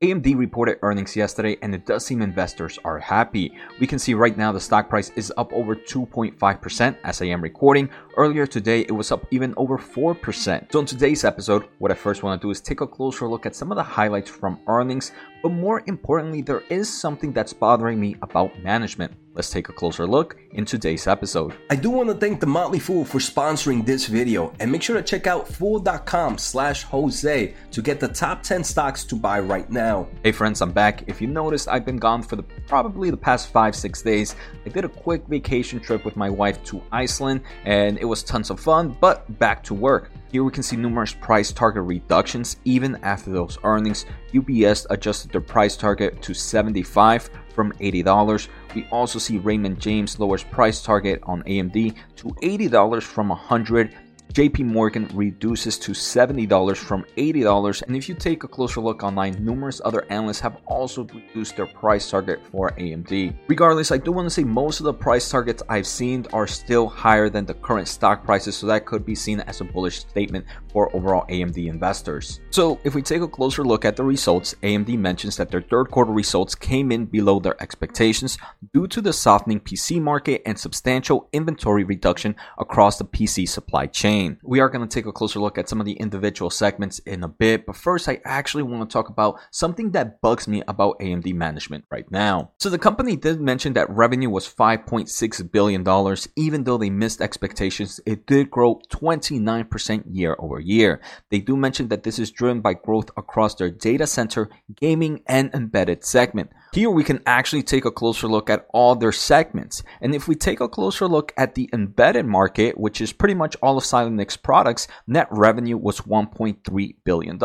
AMD reported earnings yesterday and it does seem investors are happy. We can see right now the stock price is up over 2.5% as I am recording. Earlier today it was up even over 4%. So in today's episode, what I first want to do is take a closer look at some of the highlights from earnings, but more importantly, there is something that's bothering me about management. Let's take a closer look in today's episode. I do want to thank The Motley Fool for sponsoring this video and make sure to check out fool.com slash Jose to get the top 10 stocks to buy right now. Hey friends, I'm back. If you noticed, I've been gone for the probably the past 5-6 days. I did a quick vacation trip with my wife to Iceland and it was tons of fun, but back to work. Here we can see numerous price target reductions even after those earnings. UBS adjusted their price target to 75 from $80. We also see Raymond James lowers price target on AMD to $80 from 100 JP Morgan reduces to $70 from $80. And if you take a closer look online, numerous other analysts have also reduced their price target for AMD. Regardless, I do want to say most of the price targets I've seen are still higher than the current stock prices, so that could be seen as a bullish statement for overall AMD investors. So, if we take a closer look at the results, AMD mentions that their third quarter results came in below their expectations due to the softening PC market and substantial inventory reduction across the PC supply chain. We are going to take a closer look at some of the individual segments in a bit, but first, I actually want to talk about something that bugs me about AMD management right now. So, the company did mention that revenue was $5.6 billion. Even though they missed expectations, it did grow 29% year over year. They do mention that this is driven by growth across their data center, gaming, and embedded segment. Here we can actually take a closer look at all their segments. And if we take a closer look at the embedded market, which is pretty much all of Xilinx products, net revenue was $1.3 billion.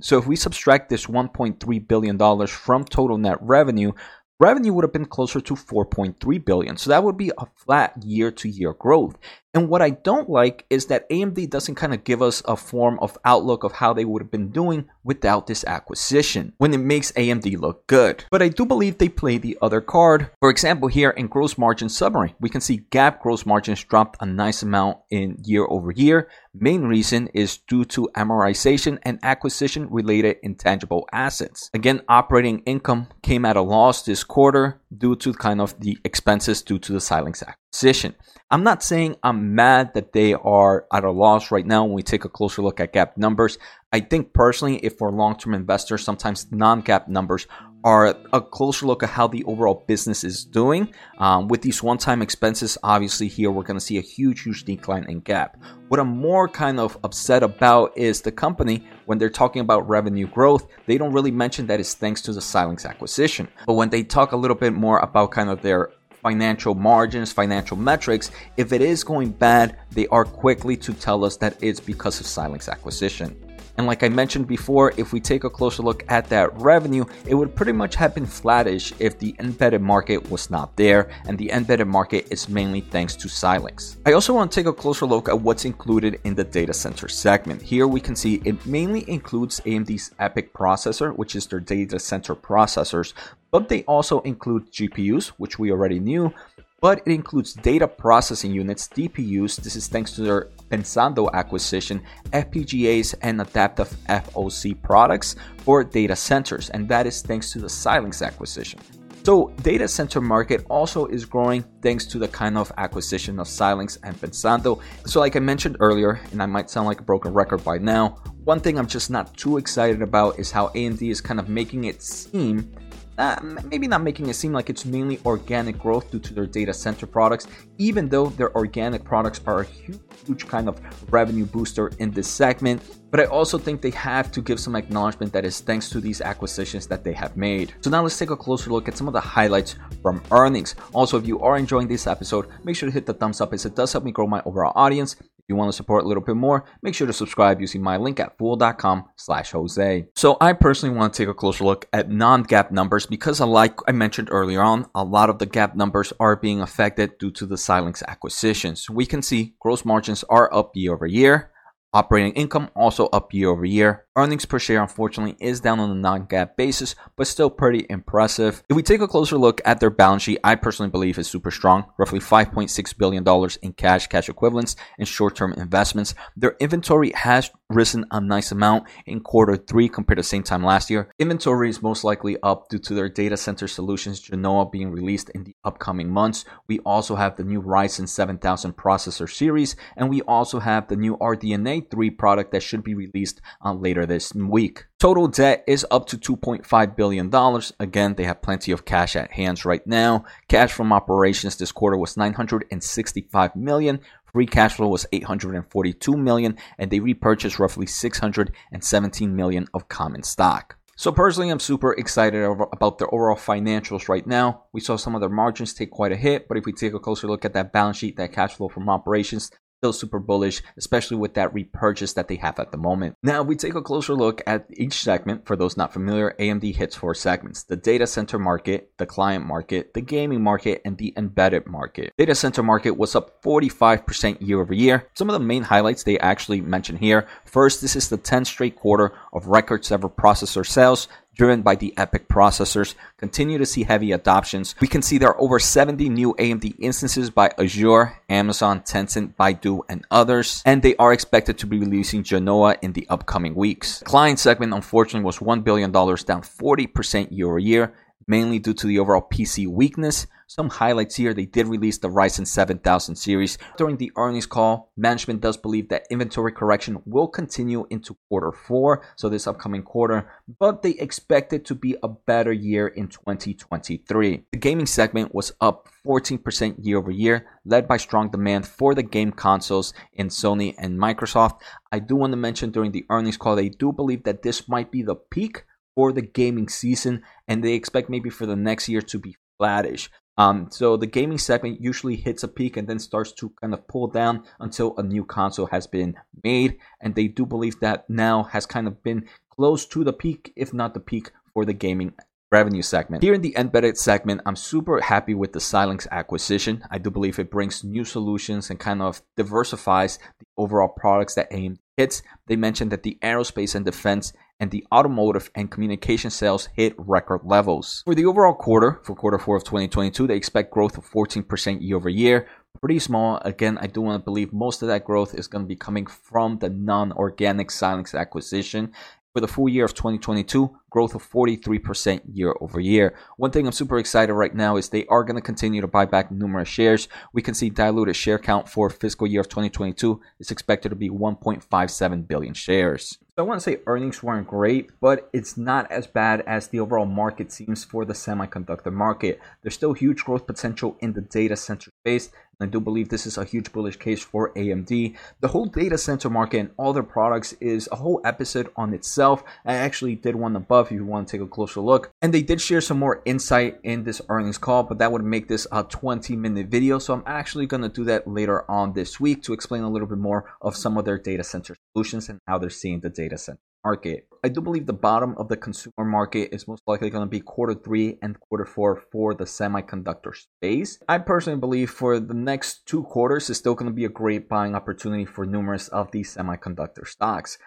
So if we subtract this $1.3 billion from total net revenue, revenue would have been closer to 4.3 billion. So that would be a flat year to year growth. And what I don't like is that AMD doesn't kind of give us a form of outlook of how they would have been doing without this acquisition when it makes AMD look good. But I do believe they play the other card. For example, here in gross margin summary, we can see GAAP gross margins dropped a nice amount in year over year. Main reason is due to amortization and acquisition related intangible assets. Again, operating income came at a loss this quarter due to kind of the expenses due to the Xilinx acquisition. I'm not saying I'm mad that they are at a loss right now when we take a closer look at GAAP numbers. I think personally, if for long term investors, sometimes non GAAP numbers are a closer look at how the overall business is doing. Um, with these one time expenses, obviously, here we're going to see a huge, huge decline in GAAP. What I'm more kind of upset about is the company, when they're talking about revenue growth, they don't really mention that it's thanks to the Xilinx acquisition. But when they talk a little bit more about kind of their financial margins, financial metrics, if it is going bad, they are quickly to tell us that it's because of Xilinx acquisition. And like I mentioned before, if we take a closer look at that revenue, it would pretty much have been flattish if the embedded market was not there, and the embedded market is mainly thanks to Xilinx. I also want to take a closer look at what's included in the data center segment. Here we can see it mainly includes AMD's EPYC processor, which is their data center processors, but they also include GPUs, which we already knew, but it includes data processing units, DPUs. This is thanks to their Pensando acquisition, FPGAs, and adaptive SoC products for data centers, and that is thanks to the Xilinx acquisition. So, data center market also is growing thanks to the kind of acquisition of Xilinx and Pensando. So, like I mentioned earlier, and I might sound like a broken record by now, one thing I'm just not too excited about is how AMD is kind of making it seem uh, maybe not making it seem like it's mainly organic growth due to their data center products, even though their organic products are a huge, kind of revenue booster in this segment. But I also think they have to give some acknowledgement that is thanks to these acquisitions that they have made. So now let's take a closer look at some of the highlights from earnings. Also, if you are enjoying this episode, make sure to hit the thumbs up as it does help me grow my overall audience you want to support a little bit more, make sure to subscribe using my link at fool.com slash Jose. So I personally want to take a closer look at non-GAAP numbers because like I mentioned earlier on, a lot of the GAAP numbers are being affected due to the Xilinx acquisitions. We can see gross margins are up year over year. Operating income also up year over year. Earnings per share, unfortunately, is down on a non GAAP basis, but still pretty impressive. If we take a closer look at their balance sheet, I personally believe is super strong, roughly $5.6 billion in cash, cash equivalents, and short term investments. Their inventory has risen a nice amount in quarter three compared to the same time last year. Inventory is most likely up due to their data center solutions Genoa being released in the upcoming months. We also have the new Ryzen 7000 processor series, and we also have the new RDNA 3 product that should be released uh, later this week. Total debt is up to $2.5 billion. Again, they have plenty of cash at hands right now. Cash from operations this quarter was 965 million. Free cash flow was 842 million, and they repurchased roughly 617 million of common stock. So personally, I'm super excited about their overall financials right now. We saw some of their margins take quite a hit, but if we take a closer look at that balance sheet, that cash flow from operations, still super bullish, especially with that repurchase that they have at the moment. Now, we take a closer look at each segment. For those not familiar, AMD hits four segments the data center market, the client market, the gaming market, and the embedded market. Data center market was up 45% year over year. Some of the main highlights they actually mention here. First, this is the 10th straight quarter of record server processor sales driven by the EPYC processors, continue to see heavy adoptions. We can see there are over 70 new AMD instances by Azure, Amazon, Tencent, Baidu, and others, and they are expected to be releasing Genoa in the upcoming weeks. Client segment, unfortunately, was $1 billion, down 40% year over year, mainly due to the overall PC weakness. Some highlights here they did release the Ryzen 7000 series. During the earnings call, management does believe that inventory correction will continue into quarter four, so this upcoming quarter, but they expect it to be a better year in 2023. The gaming segment was up 14% year over year, led by strong demand for the game consoles in Sony and Microsoft. I do want to mention during the earnings call, they do believe that this might be the peak for the gaming season, and they expect maybe for the next year to be flattish. Um, so the gaming segment usually hits a peak and then starts to kind of pull down until a new console has been made. And they do believe that now has kind of been close to the peak, if not the peak, for the gaming revenue segment. Here in the embedded segment, I'm super happy with the Xilinx acquisition. I do believe it brings new solutions and kind of diversifies the overall products that AMD hits. They mentioned that the aerospace and defense and the automotive and communication sales hit record levels. For the overall quarter, for quarter four of 2022, they expect growth of 14% year over year. Pretty small. Again, I do want to believe most of that growth is going to be coming from the non organic Xilinx acquisition. For the full year of 2022, growth of 43% year over year. One thing I'm super excited right now is they are going to continue to buy back numerous shares. We can see diluted share count for fiscal year of 2022 is expected to be 1.57 billion shares. So I want to say earnings weren't great, but it's not as bad as the overall market seems for the semiconductor market. There's still huge growth potential in the data center space, I do believe this is a huge bullish case for AMD. The whole data center market and all their products is a whole episode on itself. I actually did one above if you want to take a closer look. And they did share some more insight in this earnings call, but that would make this a 20 minute video. So I'm actually going to do that later on this week to explain a little bit more of some of their data center solutions and how they're seeing the data center market. I do believe the bottom of the consumer market is most likely going to be quarter three and quarter four for the semiconductor space. I personally believe for the next two quarters is still going to be a great buying opportunity for numerous of these semiconductor stocks.